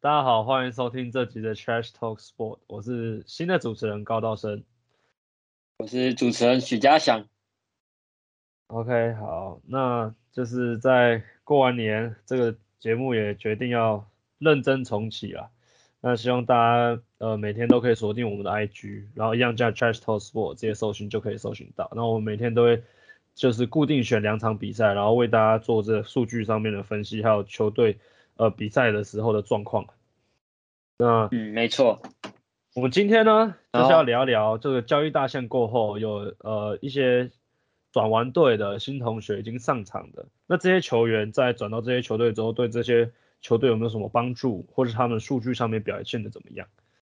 大家好，欢迎收听这集的 Trash Talk Sport，我是新的主持人高道生。我是主持人许家祥。OK，好，那就是在过完年，这个节目也决定要认真重启了。那希望大家呃每天都可以锁定我们的 IG，然后一样叫 Trash Talk Sport 直接搜寻就可以搜寻到。那我们每天都会就是固定选两场比赛，然后为大家做这数据上面的分析，还有球队呃比赛的时候的状况。那嗯，没错。我们今天呢，就是要聊聊这个交易大限过后，有呃一些转完队的新同学已经上场的，那这些球员在转到这些球队之后，对这些球队有没有什么帮助，或者他们数据上面表现的怎么样？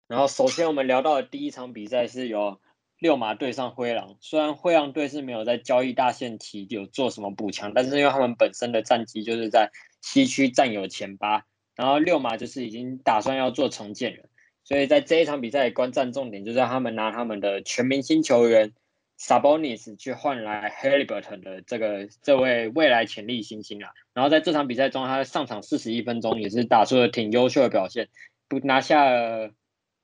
然后首先我们聊到的第一场比赛是由六马对上灰狼，虽然灰狼队是没有在交易大限期有做什么补强，但是因为他们本身的战绩就是在西区占有前八，然后六马就是已经打算要做重建了，所以在这一场比赛的观战重点就是他们拿他们的全明星球员 Sabonis 去换来 Haliburton 的这个这位未来潜力新星啊，然后在这场比赛中，他上场四十一分钟也是打出了挺优秀的表现，不拿下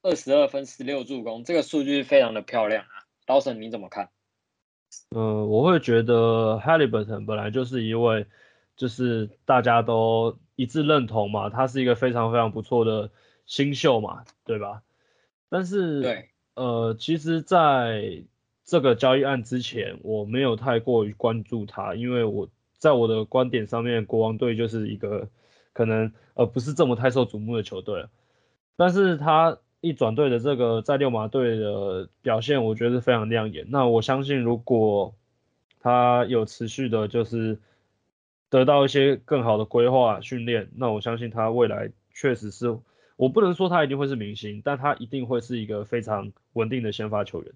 二十二分十六助攻，这个数据非常的漂亮啊。刀神你怎么看？呃，我会觉得 Halliburton 本来就是一位，就是大家都一致认同嘛，他是一个非常非常不错的新秀嘛，对吧？但是对，呃，其实在这个交易案之前，我没有太过于关注他，因为我在我的观点上面，国王队就是一个可能呃不是这么太受瞩目的球队了。但是他一转队的这个在六马队的表现，我觉得是非常亮眼。那我相信，如果他有持续的，就是得到一些更好的规划训练，那我相信他未来确实是，我不能说他一定会是明星，但他一定会是一个非常稳定的先发球员。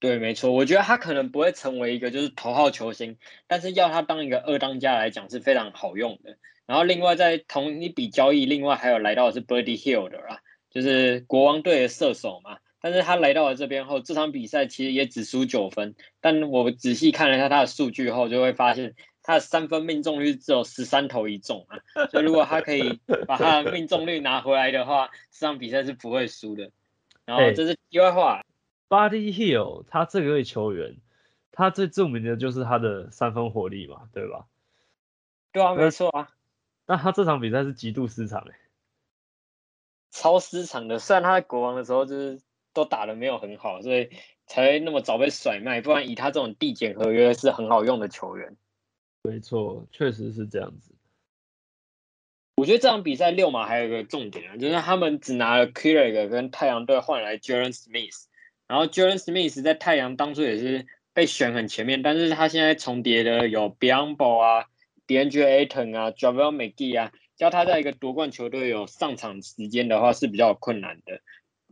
对，没错，我觉得他可能不会成为一个就是头号球星，但是要他当一个二当家来讲是非常好用的。然后另外在同一笔交易，另外还有来到的是 Birdy Hill 的啦，就是国王队的射手嘛。但是他来到了这边后，这场比赛其实也只输九分，但我仔细看了一下他的数据后，就会发现他的三分命中率只有十三投一中啊。所以如果他可以把他的命中率拿回来的话，这场比赛是不会输的。然后这是题外话，Buddy Hill 他这个位球员，他最著名的就是他的三分火力嘛，对吧？对啊，没错啊。那他这场比赛是极度失常诶、超失常的。虽然他在国王的时候就是都打的没有很好，所以才会那么早被甩卖，不然以他这种递减合约是很好用的球员。没错，确实是这样子。我觉得这场比赛六马还有一个重点啊，就是他们只拿了 k i r k 跟太阳队换来 Jalen Smith，然后 Jalen Smith 在太阳当初也是被选很前面，但是他现在重叠的有 Bianbo 啊、DeAndre Ayton 啊、Javel McGee 啊，叫他在一个夺冠球队有上场时间的话是比较困难的。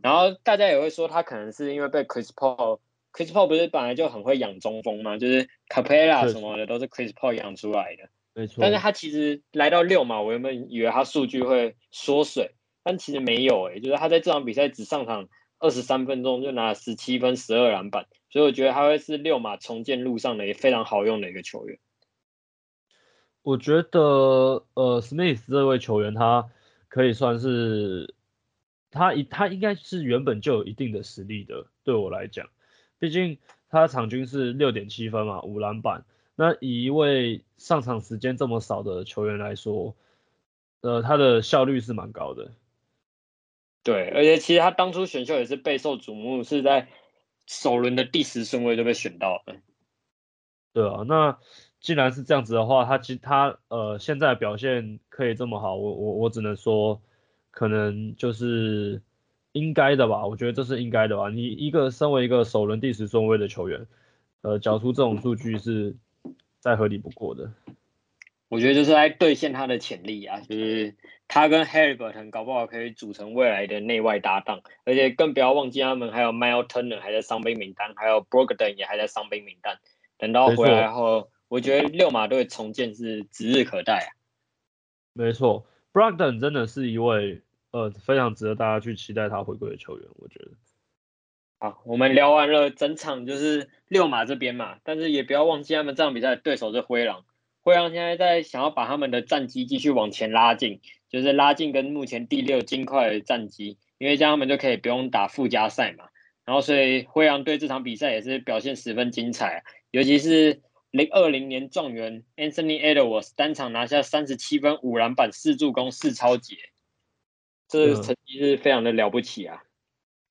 然后大家也会说他可能是因为被 Chris Paul Paul，Chris Paul 不是本来就很会养中锋吗，就是 Capella 是什么的都是 Chris Paul 养出来的。没错，但是他其实来到六嘛，我原本以为他数据会缩水，但其实没有诶、欸。就是他在这场比赛只上场二十三分钟就拿了十七分、十二篮板，所以我觉得他会是六马重建路上的也非常好用的一个球员。我觉得呃，Smith 这位球员他可以算是他一他应该是原本就有一定的实力的，对我来讲，毕竟他场均是六点七分嘛，五篮板。那以一位上场时间这么少的球员来说，呃，他的效率是蛮高的。对，而且其实他当初选秀也是备受瞩目，是在首轮的第十顺位就被选到了。对啊，那既然是这样子的话，他其他呃现在表现可以这么好，我我我只能说，可能就是应该的吧，我觉得这是应该的吧。你一个身为一个首轮第十顺位的球员，呃，缴出这种数据是再合理不过的。我觉得就是来兑现他的潜力啊，就是他跟 Halliburton 搞不好可以组成未来的内外搭档，而且更不要忘记他们还有 Miles Turner 还在伤兵名单，还有 Brogdon 也还在伤兵名单。等到回来后，我觉得六马队重建是指日可待啊。没错，Brogden 真的是一位呃非常值得大家去期待他回归的球员，我觉得。好，我们聊完了整场就是六马这边嘛，但是也不要忘记他们这场比赛的对手是灰狼。灰狼现在在想要把他们的战绩继续往前拉近，就是拉近跟目前第六金块的战绩，因为这样他们就可以不用打附加赛嘛。然后所以灰狼队这场比赛也是表现十分精彩，尤其是零二零年状元 Anthony Edwards 单场拿下三十七分、五篮板、四助攻、四超节，这成绩是非常的了不起啊。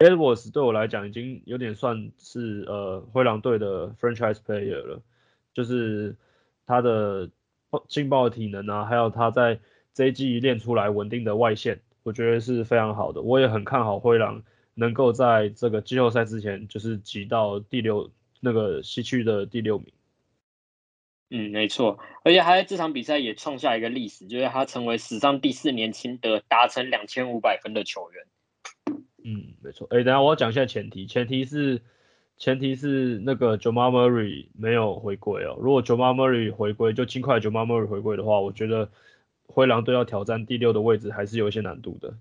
Edwards 对我来讲已经有点算是呃灰狼队的 franchise player 了，就是他的劲爆的体能啊，还有他在这一季练出来稳定的外线，我觉得是非常好的。我也很看好灰狼能够在这个季后赛之前就是挤到第六那个西区的第六名。嗯，没错，而且他在这场比赛也创下一个历史，就是他成为史上第四年轻的达成两千五百分的球员。嗯，没错。哎，等下我要讲一下前提，前提是前提是那个 Jamal Murray 没有回归哦。如果 Jamal Murray 回归，就尽快 Jamal Murray 回归的话，我觉得灰狼队要挑战第六的位置还是有一些难度的。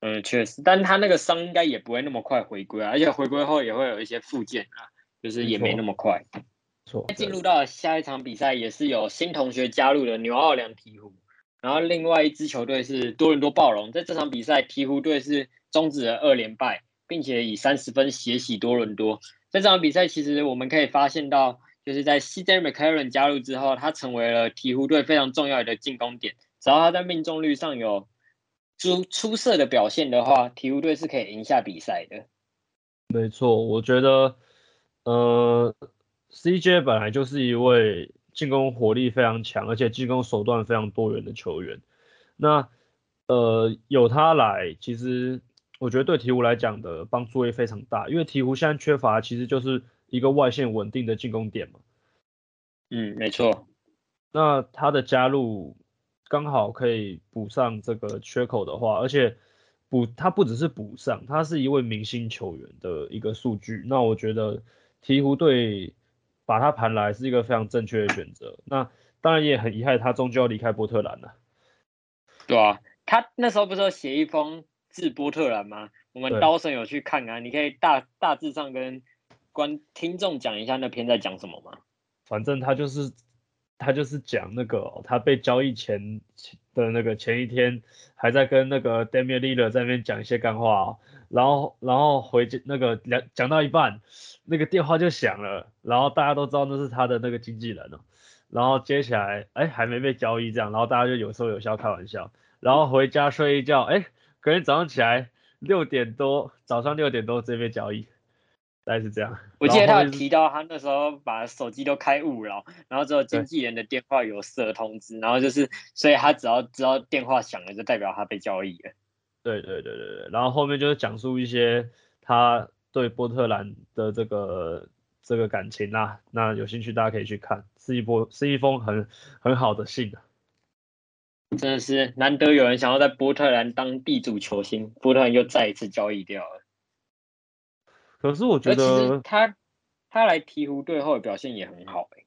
嗯，确实，但他那个伤应该也不会那么快回归啊，而且回归后也会有一些复健啊，就是也没那么快。错。进入到下一场比赛，也是有新同学加入的纽奥良鹈鹕，然后另外一支球队是多伦多暴龙。在这场比赛，鹈鹕队是。终止了二连败，并且以三十分血洗多伦多。在这场比赛，其实我们可以发现到，就是在 CJ McCarron 加入之后，他成为了鹈鹕队非常重要的进攻点。只要他在命中率上有出出色的表现的话，鹈鹕队是可以赢下比赛的。没错，我觉得，呃，CJ 本来就是一位进攻火力非常强，而且进攻手段非常多元的球员。那，呃，有他来，其实。我觉得对鹈鹕来讲的帮助会非常大，因为鹈鹕现在缺乏其实就是一个外线稳定的进攻点嘛。嗯，没错。那他的加入刚好可以补上这个缺口的话，而且补他不只是补上，他是一位明星球员的一个数据。那我觉得鹈鹕队把他盘来是一个非常正确的选择。那当然也很遗憾，他终究要离开波特兰了。对啊，他那时候不是写一封。致波特兰吗？我们刀神有去看啊，你可以大大致上跟观听众讲一下那篇在讲什么吗？反正他就是他就是讲那个他被交易前的那个前一天还在跟那个 Damian l e a d e r 在那边讲一些干话，然后然后回那个讲讲到一半，那个电话就响了，然后大家都知道那是他的那个经纪人了，然后接起来哎还没被交易这样，然后大家就有说有笑开玩笑，然后回家睡一觉哎。隔天早上起来六点多，早上六点多这边交易，大概是这样。我记得他有提到，他那时候把手机都开勿扰，然后只有经纪人的电话有设通知，然后就是，所以他只要只要电话响了，就代表他被交易了。对对对对对，然后后面就是讲述一些他对波特兰的这个这个感情啦，那有兴趣大家可以去看，是一波是一封很很好的信真的是难得有人想要在波特兰当地主球星，波特兰又再一次交易掉了。可是我觉得他他来鹈鹕队后的表现也很好哎，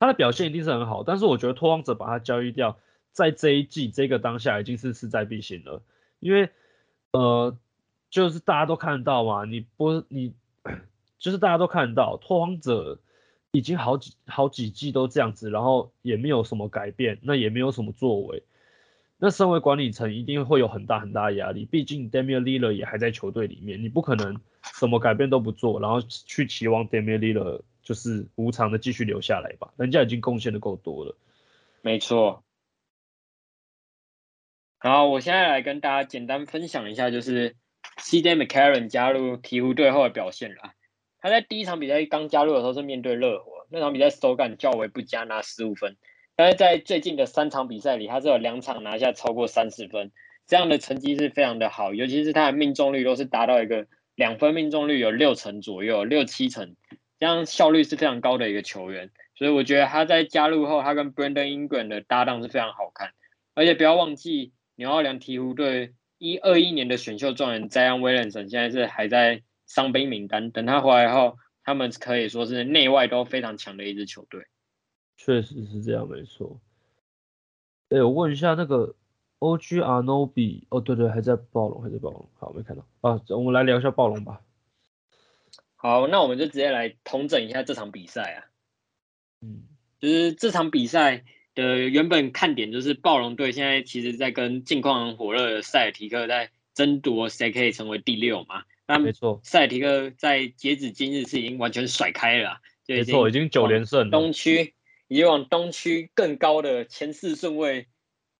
他的表现一定是很好，但是我觉得拓荒者把他交易掉，在这一季这个当下已经是势在必行了，因为呃就是大家都看得到嘛，你不你就是大家都看得到拓荒者。已经好几好几季都这样子，然后也没有什么改变，那也没有什么作为。那身为管理层一定会有很大很大压力，毕竟 Damian Lillard 也还在球队里面，你不可能什么改变都不做，然后去期望 Damian Lillard 就是无偿的继续留下来吧？人家已经贡献的够多了。没错。然后我现在来跟大家简单分享一下，就是 CJ McCarron 加入鹈鹕队后的表现啦。他在第一场比赛刚加入的时候是面对热火，那场比赛手感较为不佳，拿十五分。但是在最近的三场比赛里，他是有两场拿下超过三十分，这样的成绩是非常的好，尤其是他的命中率都是达到一个两分命中率有六成左右，六七成，这样效率是非常高的一个球员。所以我觉得他在加入后，他跟 Brandon Ingram 的搭档是非常好看。而且不要忘记，纽奥良鹈鹕队一二一年的选秀状元 Zion Williamson 现在是还在。伤兵名单，等他回来后，他们可以说是内外都非常强的一支球队。确实是这样，没错。哎，我问一下那个 OG Anobi，哦，对对，还在暴龙，还在暴龙。好，没看到啊。我们来聊一下暴龙吧。好，那我们就直接来统整一下这场比赛啊。嗯，就是这场比赛的原本看点就是暴龙队现在其实在跟近况很火热的塞尔提克在争夺谁可以成为第六嘛。那没错，塞尔提克在截止今日是已经完全甩开了，就没错，已经九连胜，东区已经往东区更高的前四顺位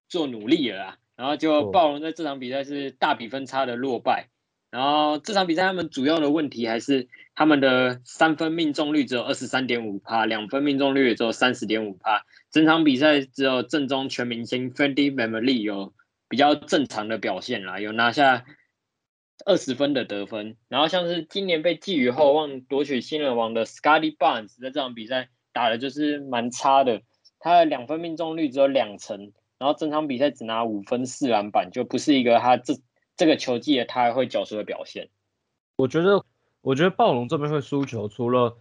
做努力了。然后就暴龙在这场比赛是大比分差的落败。然后这场比赛他们主要的问题还是他们的三分命中率只有二十三点五帕，两分命中率也只有三十点五帕。整场比赛只有正中全明星 Fendi Memory 有比较正常的表现啦，有拿下二十分的得分。然后像是今年被寄予厚望夺取新人王的 Scotty Barnes 在这场比赛打的就是蛮差的，他的两分命中率只有两成，然后整场比赛只拿五分四篮板，就不是一个他这。这个球季他还会缴出的表现，我觉得，我觉得暴龙这边会输球，除了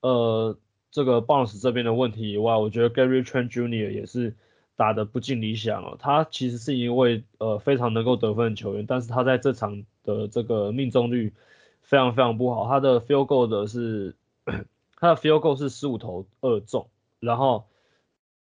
呃这个 Bounce 这边的问题以外，我觉得 Gary Trent Jr. 也是打的不尽理想哦。他其实是一位呃非常能够得分的球员，但是他在这场的这个命中率非常非常不好。他的 Field Goal 的是他的 Field Goal 是十五投二中，然后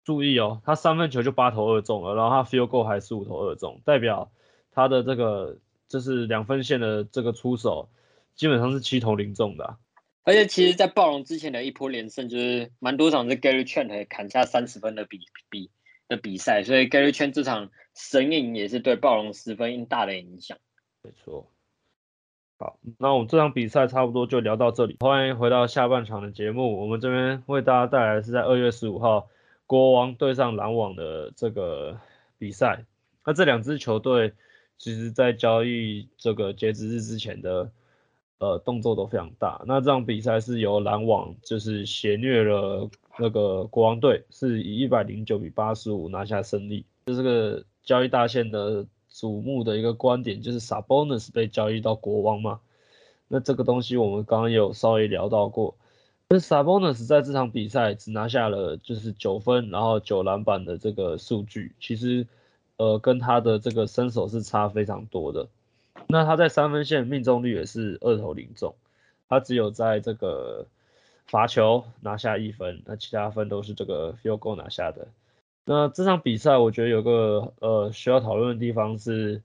注意哦，他三分球就八投二中了，然后他 Field Goal 还十五投二中，代表。他的这个就是两分线的这个出手，基本上是七投零中的。而且其实，在暴龙之前的一波连胜，就是蛮多场是 Gary Trent 砍下三十分的比比的比赛，所以 Gary Trent 这场神影也是对暴龙十分大的影响。没错。好，那我们这场比赛差不多就聊到这里，欢迎回到下半场的节目。我们这边为大家带来的是在二月十五号国王对上篮网的这个比赛。那这两支球队。其实，在交易这个截止日之前的，呃，动作都非常大。那这场比赛是由篮网就是血虐了那个国王队，是以一百零九比八十五拿下胜利。就这个交易大线的瞩目的一个观点，就是 Sabonis 被交易到国王嘛？那这个东西我们刚刚有稍微聊到过。那 Sabonis 在这场比赛只拿下了就是九分，然后九篮板的这个数据，其实。呃，跟他的这个身手是差非常多的。那他在三分线命中率也是二投零中，他只有在这个罚球拿下一分，那其他分都是这个 feelgo 拿下的。那这场比赛我觉得有个呃需要讨论的地方是，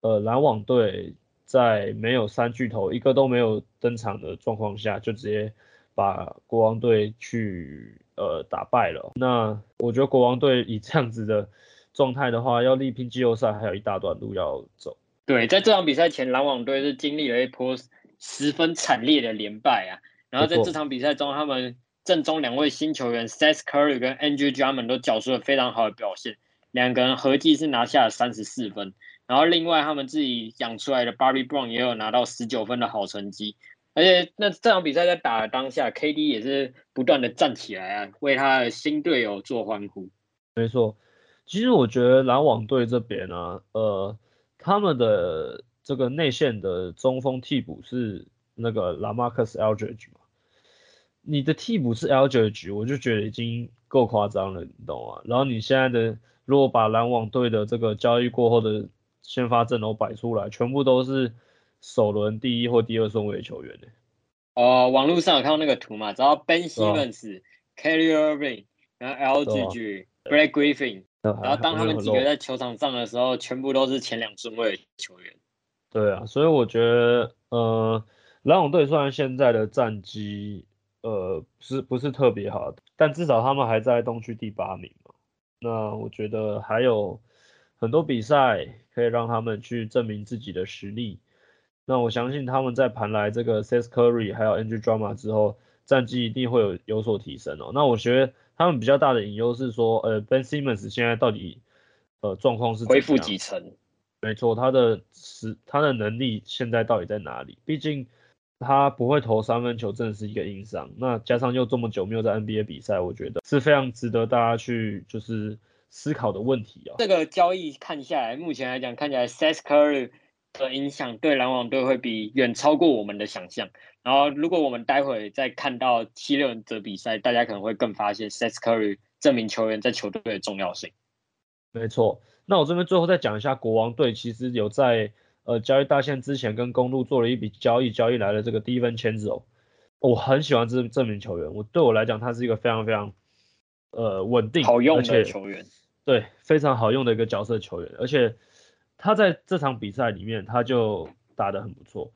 呃篮网队在没有三巨头一个都没有登场的状况下，就直接把国王队去呃打败了。那我觉得国王队以这样子的。状态的话，要力拼季后赛，还有一大段路要走。对，在这场比赛前，篮网队是经历了一波十分惨烈的连败啊。然后在这场比赛中，他们正中两位新球员 Seth Curry 跟 Andrew Drummond 都缴出了非常好的表现，两个人合计是拿下了三十四分。然后另外他们自己养出来的 Barbie Brown 也有拿到十九分的好成绩。而且那这场比赛在打的当下，KD 也是不断的站起来啊，为他的新队友做欢呼。没错。其实我觉得篮网队这边呢，呃，他们的这个内线的中锋替补是那个 Lamarcus Aldridge 嘛，你的替补是 Aldridge，我就觉得已经够夸张了，你懂吗？然后你现在的如果把篮网队的这个交易过后的先发阵容摆出来，全部都是首轮第一或第二顺位的球员呢。哦，网络上有看到那个图嘛，只要 Ben Simmons、Kelly Irving，然后 Aldridge、Blake Griffin。然后当他们几个在球场上的时候，全部都是前两顺位的球员。对啊，所以我觉得，呃，篮网队虽然现在的战绩，呃，是不是特别好，但至少他们还在东区第八名嘛。那我觉得还有很多比赛可以让他们去证明自己的实力。那我相信他们在盘来这个 Curry 还有 Andrew Drummond 之后，战绩一定会有有所提升哦。那我觉得。他们比较大的隐忧是说，呃，Ben Simmons 现在到底，呃，状况是恢复几成？没错，他的实他的能力现在到底在哪里？毕竟他不会投三分球，真的是一个硬伤。那加上又这么久没有在 NBA 比赛，我觉得是非常值得大家去就是思考的问题啊。这个交易看下来，目前来讲看起来 s a s Curry 的影响对篮网队会比远超过我们的想象。然后，如果我们待会再看到七六人的比赛，大家可能会更发现 Seth Curry 这名球员在球队的重要性。没错，那我这边最后再讲一下，国王队其实有在呃交易大限之前跟公路做了一笔交易，交易来了这个低分签字哦。我很喜欢这这名球员，我对我来讲他是一个非常非常呃稳定，好用的球员，对，非常好用的一个角色球员，而且他在这场比赛里面他就打得很不错，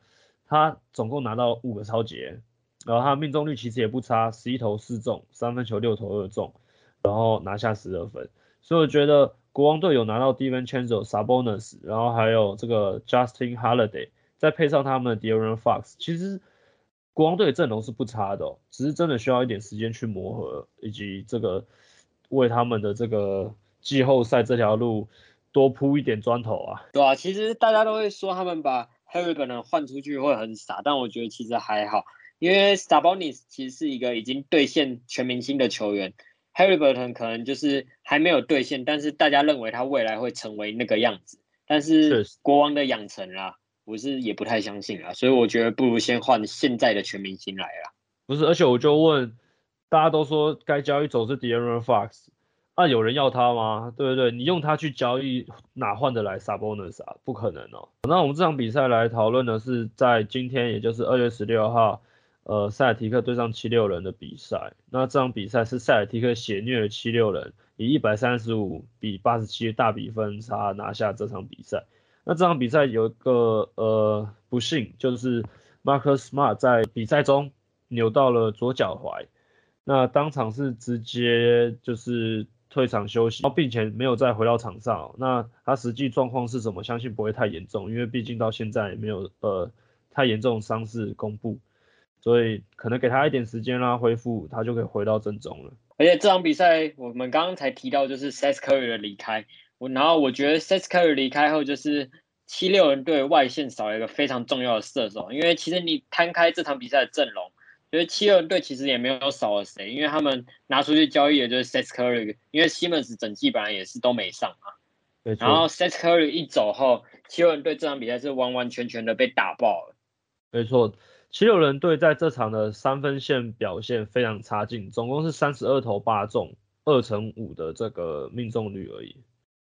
他总共拿到五个超节，然后他命中率其实也不差，十一投四中，三分球六投二中，然后拿下十二分，所以我觉得国王队有拿到 Devin Chandler、Sabonis，然后还有这个 Justin Holiday，再配上他们的 De'Aaron Fox，其实。国王队阵容是不差的，只是真的需要一点时间去磨合，以及这个为他们的这个季后赛这条路多铺一点砖头啊。对啊，其实大家都会说他们把 Harry 本人换出去会很傻，但我觉得其实还好，因为 Sabonis 其实是一个已经兑现全明星的球员，Harry Burton 可能就是还没有兑现，但是大家认为他未来会成为那个样子，但是国王的养成啊。我是也不太相信啊，所以我觉得不如先换现在的全明星来啦。不是，而且我就问，大家都说该交易走是 De'Aaron Fox，那有人要他吗？对不对？你用他去交易，哪换得来 Sabonis 啊？不可能哦。那我们这场比赛来讨论的是在今天，也就是二月十六号，呃，塞尔提克对上七六人的比赛。那这场比赛是塞尔提克血虐了七六人，以一百三十五比八十七大比分差拿下这场比赛。那这场比赛有一个呃不幸，就是 Marcus Smart 在比赛中扭到了左脚踝，那当场是直接就是退场休息，并且没有再回到场上。那他实际状况是什么？相信不会太严重，因为毕竟到现在没有呃太严重的伤势公布，所以可能给他一点时间让他恢复，他就可以回到正中了。而且这场比赛我们刚刚才提到，就是 Seth Curry 的离开。我然后我觉得 Seth Curry 离开后，就是七六人队外线少了一个非常重要的射手。因为其实你摊开这场比赛的阵容，觉得七六人队其实也没有少了谁，因为他们拿出去交易的就是 Seth Curry，因为 Simmons 整季本来也是都没上嘛。然后 Seth Curry 一走后，七六人队这场比赛是完完全全的被打爆了。没错，七六人队在这场的三分线表现非常差劲，总共是三十二投八中，二乘五的这个命中率而已。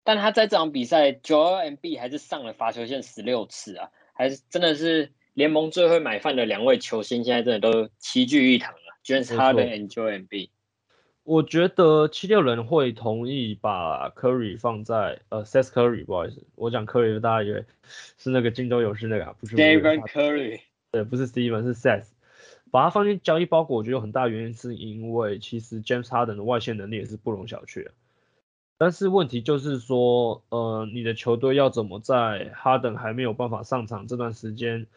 但他在这场比赛九二 MB 还是上了罚球线十六次啊，还是真的是联盟最会买饭的两位球星，现在真的都齐聚一堂了。James Harden 和 Joe Mb，我觉得七六人会同意把 Curry 放在呃 Seth Curry，不好意思，我讲 Curry 大家以为是那个金州勇士那个，啊不是 David Curry，对，不是 Steven 是 Seth，把它放进交易包裹，我觉得有很大原因是因为其实 James Harden 的外线能力也是不容小觑。但是问题就是说，呃，你的球队要怎么在哈登还没有办法上场这段时间，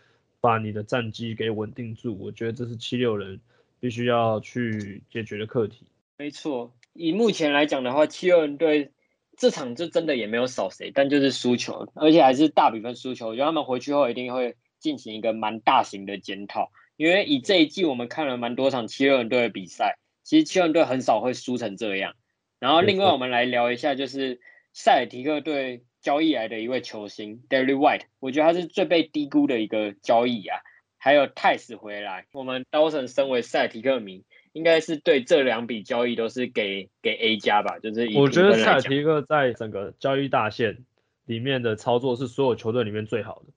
把你的战绩给稳定住？我觉得这是七六人必须要去解决的课题。没错，以目前来讲的话，七六人队这场就真的也没有少谁，但就是输球，而且还是大比分输球。我觉得他们回去后一定会进行一个蛮大型的检讨，因为以这一季我们看了蛮多场七六人队的比赛，其实七六人队很少会输成这样。然后另外我们来聊一下，就是塞尔提克队交易来的一位球星 Derry White，我觉得他是最被低估的一个交易啊。还有泰斯回来，我们 Dawson 身为赛提克迷，应该是对这两笔交易都是给给 A 加吧。就是我觉得赛提克在整个交易大线里面的操作是所有球队里面最好的。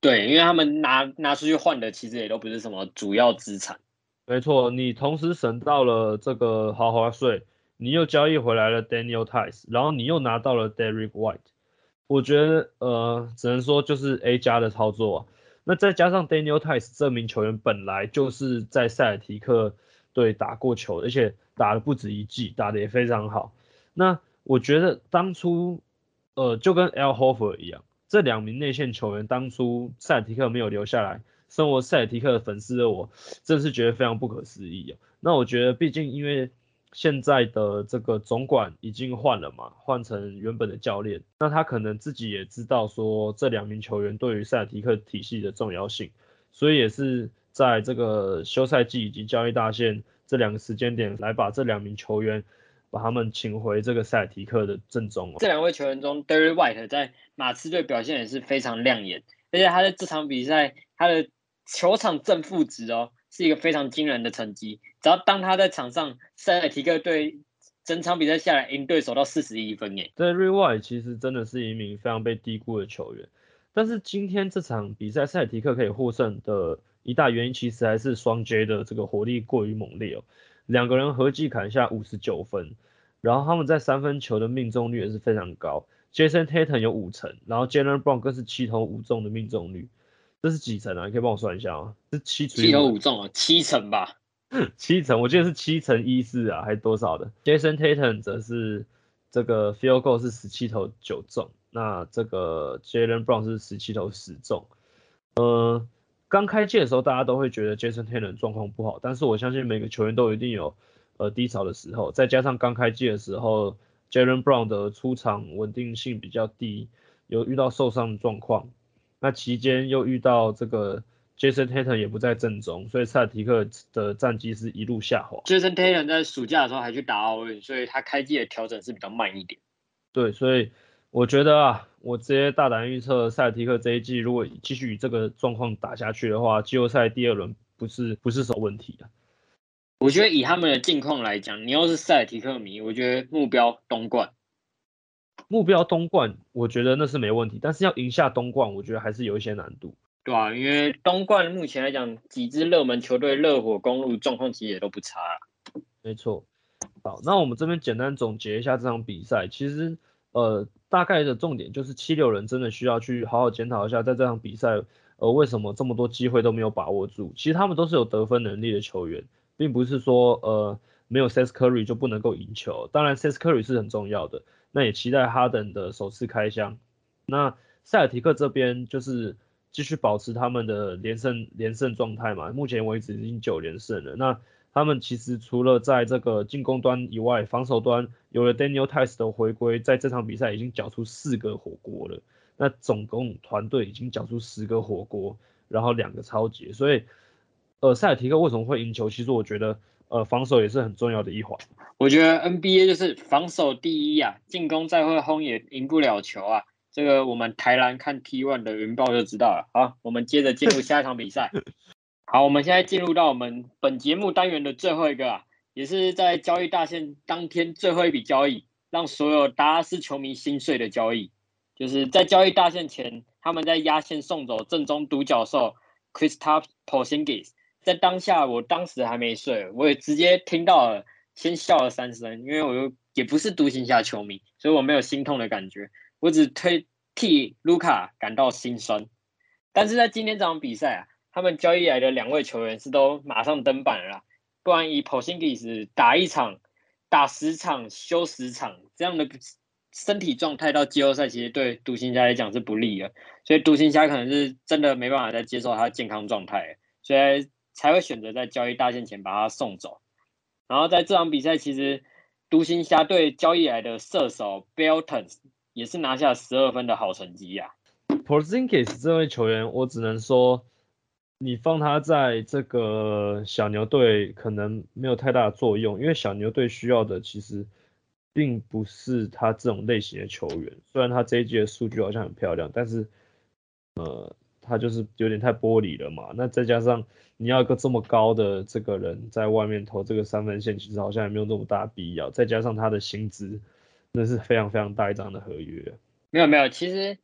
对，因为他们拿拿出去换的其实也都不是什么主要资产。没错，你同时省到了这个豪华税。你又交易回来了 Daniel Tice，然后你又拿到了 Derek White，我觉得呃，只能说就是 A 加的操作啊。那再加上 Daniel Tice 这名球员本来就是在塞尔提克队打过球，而且打了不止一季，打的也非常好。那我觉得当初呃，就跟 L Hofer 一样，这两名内线球员当初塞尔提克没有留下来，身为塞尔提克的粉丝的我，真是觉得非常不可思议啊。那我觉得毕竟因为现在的这个总管已经换了嘛，换成原本的教练，那他可能自己也知道说这两名球员对于塞尔提克体系的重要性，所以也是在这个休赛季以及交易大限这两个时间点来把这两名球员把他们请回这个塞尔提克的阵中。这两位球员中，Derry White 在马刺队表现也是非常亮眼，而且他在这场比赛他的球场正负值哦。是一个非常惊人的成绩。只要当他在场上，塞尔提克队整场比赛下来赢对手到四十一分耶。对 r e w i 其实真的是一名非常被低估的球员。但是今天这场比赛，塞尔提克可以获胜的一大原因，其实还是双 J 的这个火力过于猛烈哦。两个人合计砍下五十九分。然后他们在三分球的命中率也是非常高，Jason Tatum 有五成，然后 Jalen Brown 更是七投五中的命中率，这是几层啊？你可以帮我算一下吗？是七七投五中啊，七层吧？七层，我记得是七层一四啊，还是多少的？Jason Tatum 则是这个 Field Goal 是十七投九中，那这个 Jalen Brown 是十七投十中。呃，刚开季的时候大家都会觉得 Jason Tatum 状况不好，但是我相信每个球员都一定有。呃，低潮的时候，再加上刚开季的时候，Jalen Brown 的出场稳定性比较低，有遇到受伤的状况，那期间又遇到这个 Jason Tatum 也不在阵中，所以塞尔提克的战绩是一路下滑。Jason Tatum 在暑假的时候还去打奥运，所以他开季的调整是比较慢一点。对，所以我觉得啊，我直接大胆预测塞尔提克这一季如果继续以这个状况打下去的话，季后赛第二轮不是不是什么问题啊。我觉得以他们的近况来讲，你要是塞尔提克迷，我觉得目标东冠，目标东冠，我觉得那是没问题。但是要赢下东冠，我觉得还是有一些难度。对啊，因为东冠目前来讲，几支热门球队，热火、公路状况其实也都不差。没错。好，那我们这边简单总结一下这场比赛。其实，呃，大概的重点就是七六人真的需要去好好检讨一下，在这场比赛，呃，为什么这么多机会都没有把握住？其实他们都是有得分能力的球员。并不是说呃没有 Seth Curry 就不能够赢球，当然 Seth Curry 是很重要的，那也期待哈登的首次开箱。那塞尔提克这边就是继续保持他们的连胜连胜状态嘛，目前为止已经九连胜了。那他们其实除了在这个进攻端以外，防守端有了 Daniel Tice 的回归，在这场比赛已经缴出四个火锅了。那总共团队已经缴出十个火锅，然后两个超级，所以。呃，塞尔提克为什么会赢球？其实我觉得，呃，防守也是很重要的一环。我觉得 NBA 就是防守第一啊，进攻再会轰也赢不了球啊。这个我们台篮看 T1 的云豹就知道了。好，我们接着进入下一场比赛。好，我们现在进入到我们本节目单元的最后一个，啊，也是在交易大限当天最后一笔交易，让所有达拉斯球迷心碎的交易，就是在交易大限前，他们在压线送走正宗独角兽 Kristaps Porzingis。在当下，我当时还没睡，我也直接听到了，先笑了三声，因为我又也不是独行侠球迷，所以我没有心痛的感觉，我只推替卢卡感到心酸。但是在今天这场比赛啊，他们交易来的两位球员是都马上登板了，不然以 Porzingis 打一场、打十场、休十场这样的身体状态到季后赛，其实对独行侠来讲是不利的，所以独行侠可能是真的没办法再接受他的健康状态，所以。才会选择在交易大限前把他送走。然后在这场比赛，其实独行侠队交易来的射手 Belton 也是拿下十二分的好成绩呀。Porzingis 这位球员，我只能说，你放他在这个小牛队可能没有太大的作用，因为小牛队需要的其实并不是他这种类型的球员。虽然他这一季的数据好像很漂亮，但是呃。他就是有点太玻璃了嘛，那再加上你要一个这么高的这个人在外面投这个三分线，其实好像也没有那么大必要。再加上他的薪资，那是非常非常大一张的合约。没有没有，其实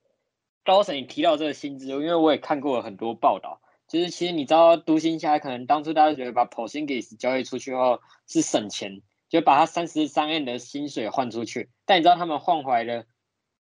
高神你提到这个薪资，因为我也看过了很多报道，就是其实你知道独行侠可能当初大家觉得把 Porzingis 交易出去后是省钱，就把他三十三 N 的薪水换出去，但你知道他们换回来的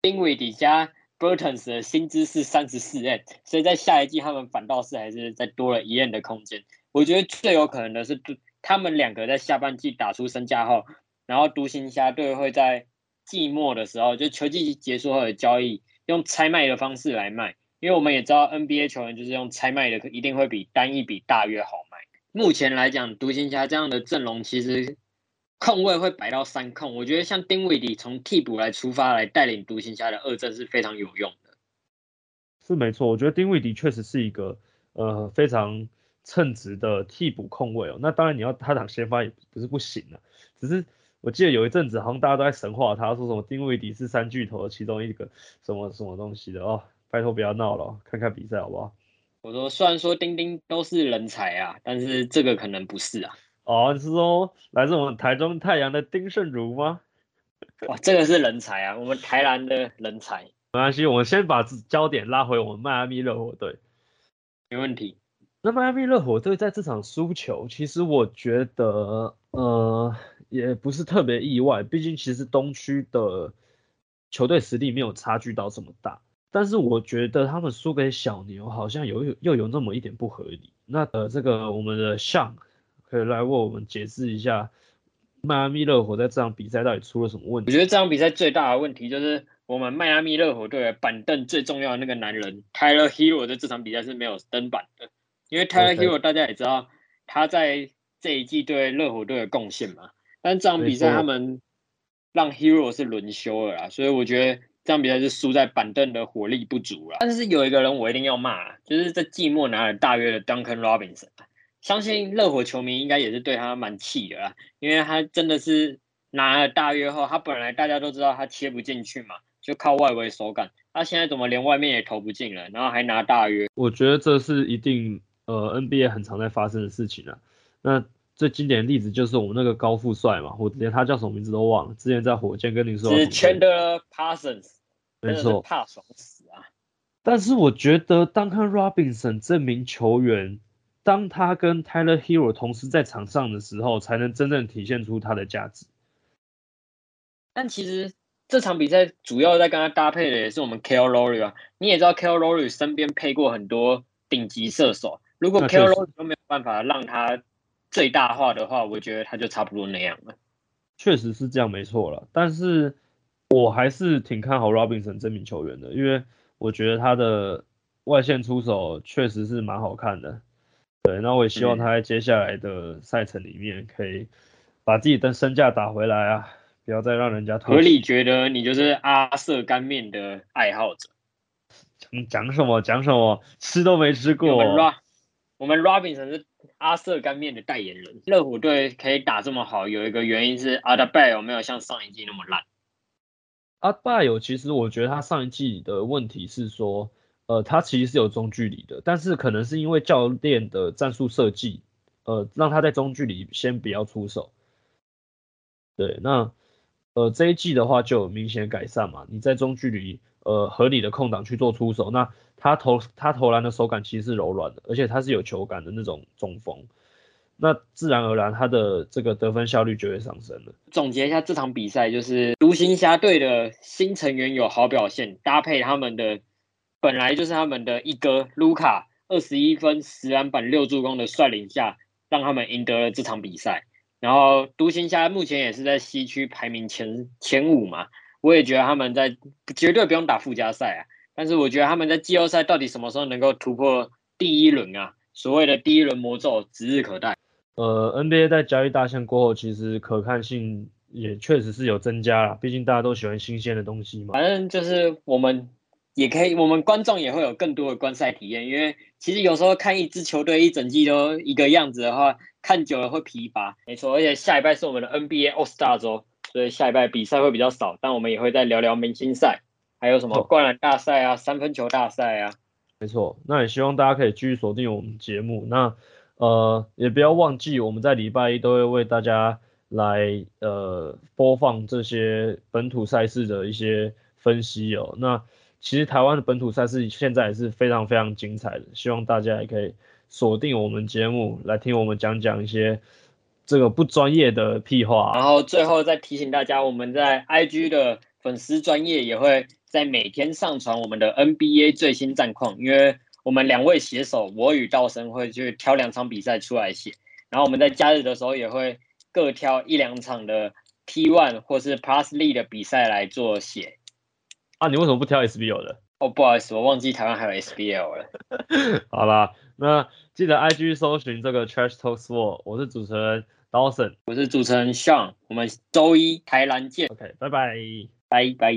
丁伟迪加。Burton's 的薪资是三十四 N，所以在下一季他们反倒是还是再多了一 N 的空间。我觉得最有可能的是，他们两个在下半季打出身价后，然后独行侠队会在季末的时候，就球季结束后的交易，用拆卖的方式来卖。因为我们也知道 NBA 球员就是用拆卖的，一定会比单一笔大约好卖。目前来讲，独行侠这样的阵容其实。控位会摆到三控，我觉得像丁威迪从替补来出发来带领独行侠的二阵是非常有用的。是没错，我觉得丁威迪确实是一个呃非常称职的替补控位哦。那当然你要他打先发也不是不行的，只是我记得有一阵子好像大家都在神话他，说什么丁威迪是三巨头的其中一个什么什么东西的哦。拜托不要闹了，看看比赛好不好？我说虽然说丁丁都是人才啊，但是这个可能不是啊。哦，你是说来自我们台中太阳的丁胜儒吗？哇，这个是人才啊，我们台南的人才。没关系，我们先把焦点拉回我们迈阿密热火队。没问题。那迈阿密热火队在这场输球，其实我觉得，呃，也不是特别意外，毕竟其实东区的球队实力没有差距到这么大。但是我觉得他们输给小牛好像有有又有那么一点不合理。那呃，这个我们的向可以来为我们解释一下，迈阿密热火在这场比赛到底出了什么问题？我觉得这场比赛最大的问题就是我们迈阿密热火队板凳最重要的那个男人 Tyler Hero 在这场比赛是没有登板的，因为 Tyler Hero 大家也知道他在这一季对热火队的贡献嘛，但这场比赛他们让 Hero 是轮休了啦，所以我觉得。这场比赛是输在板凳的火力不足了，但是有一个人我一定要骂，就是在季末拿了大约的 Duncan Robinson，相信热火球迷应该也是对他蛮气的啦，因为他真的是拿了大约后，他本来大家都知道他切不进去嘛，就靠外围手感，他现在怎么连外面也投不进了，然后还拿大约？我觉得这是一定呃 NBA 很常在发生的事情啊，那。最经典的例子就是我们那个高富帅嘛，我连他叫什么名字都忘了。之前在火箭跟你说，是 Chandler Parsons，没错，怕爽死啊！但是我觉得，Duncan Robinson 这名球员，当他跟 Tyler Hero 同时在场上的时候，才能真正体现出他的价值。但其实这场比赛主要在跟他搭配的也是我们 k l Lowry 啊。你也知道 k l Lowry 身边配过很多顶级射手，如果 k l Lowry 都没有办法让他。最大化的话，我觉得他就差不多那样了。确实是这样，没错了。但是我还是挺看好 Robinson 这名球员的，因为我觉得他的外线出手确实是蛮好看的。对，那我也希望他在接下来的赛程里面可以把自己的身价打回来啊，不要再让人家。合理觉得你就是阿瑟干面的爱好者。讲讲什么讲什么，吃都没吃过。我们 Robinson 是阿瑟干面的代言人。热火队可以打这么好，有一个原因是阿德拜有没有像上一季那么烂？阿德拜有，其实我觉得他上一季的问题是说，呃，他其实是有中距离的，但是可能是因为教练的战术设计，呃，让他在中距离先不要出手。对，那呃这一季的话就有明显改善嘛，你在中距离呃合理的空档去做出手，那。他投他投篮的手感其实是柔软的，而且他是有球感的那种中锋，那自然而然他的这个得分效率就会上升了。总结一下这场比赛，就是独行侠队的新成员有好表现，搭配他们的本来就是他们的一哥卢卡二十一分十篮板六助攻的率领下，让他们赢得了这场比赛。然后独行侠目前也是在西区排名前前五嘛，我也觉得他们在绝对不用打附加赛啊。但是我觉得他们在季后赛到底什么时候能够突破第一轮啊？所谓的第一轮魔咒指日可待。呃，NBA 在交易大限过后，其实可看性也确实是有增加了，毕竟大家都喜欢新鲜的东西嘛。反正就是我们也可以，我们观众也会有更多的观赛体验，因为其实有时候看一支球队一整季都一个样子的话，看久了会疲乏。没错，而且下一拜是我们的 NBA All Star 周，所以下一拜比赛会比较少，但我们也会再聊聊明星赛。还有什么灌篮大赛啊，三分球大赛啊？没错，那也希望大家可以继续锁定我们节目。那呃，也不要忘记我们在礼拜一都会为大家来呃播放这些本土赛事的一些分析哦。那其实台湾的本土赛事现在也是非常非常精彩的，希望大家也可以锁定我们节目来听我们讲讲一些这个不专业的屁话。然后最后再提醒大家，我们在 IG 的粉丝专业也会。在每天上传我们的 NBA 最新战况，因为我们两位写手我与道生会去挑两场比赛出来写，然后我们在假日的时候也会各挑一两场的 T One 或是 Plus League 的比赛来做写。啊，你为什么不挑 SBL 的？哦，不好意思，我忘记台湾还有 SBL 了。好啦，那记得 IG 搜寻这个 Trash Talk Sport，我是主持人 Dawson，我是主持人 Sean，我们周一台南见。OK，拜拜，拜拜。